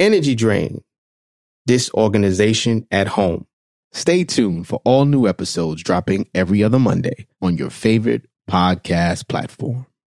Energy Drain, Disorganization at Home. Stay tuned for all new episodes dropping every other Monday on your favorite podcast platform.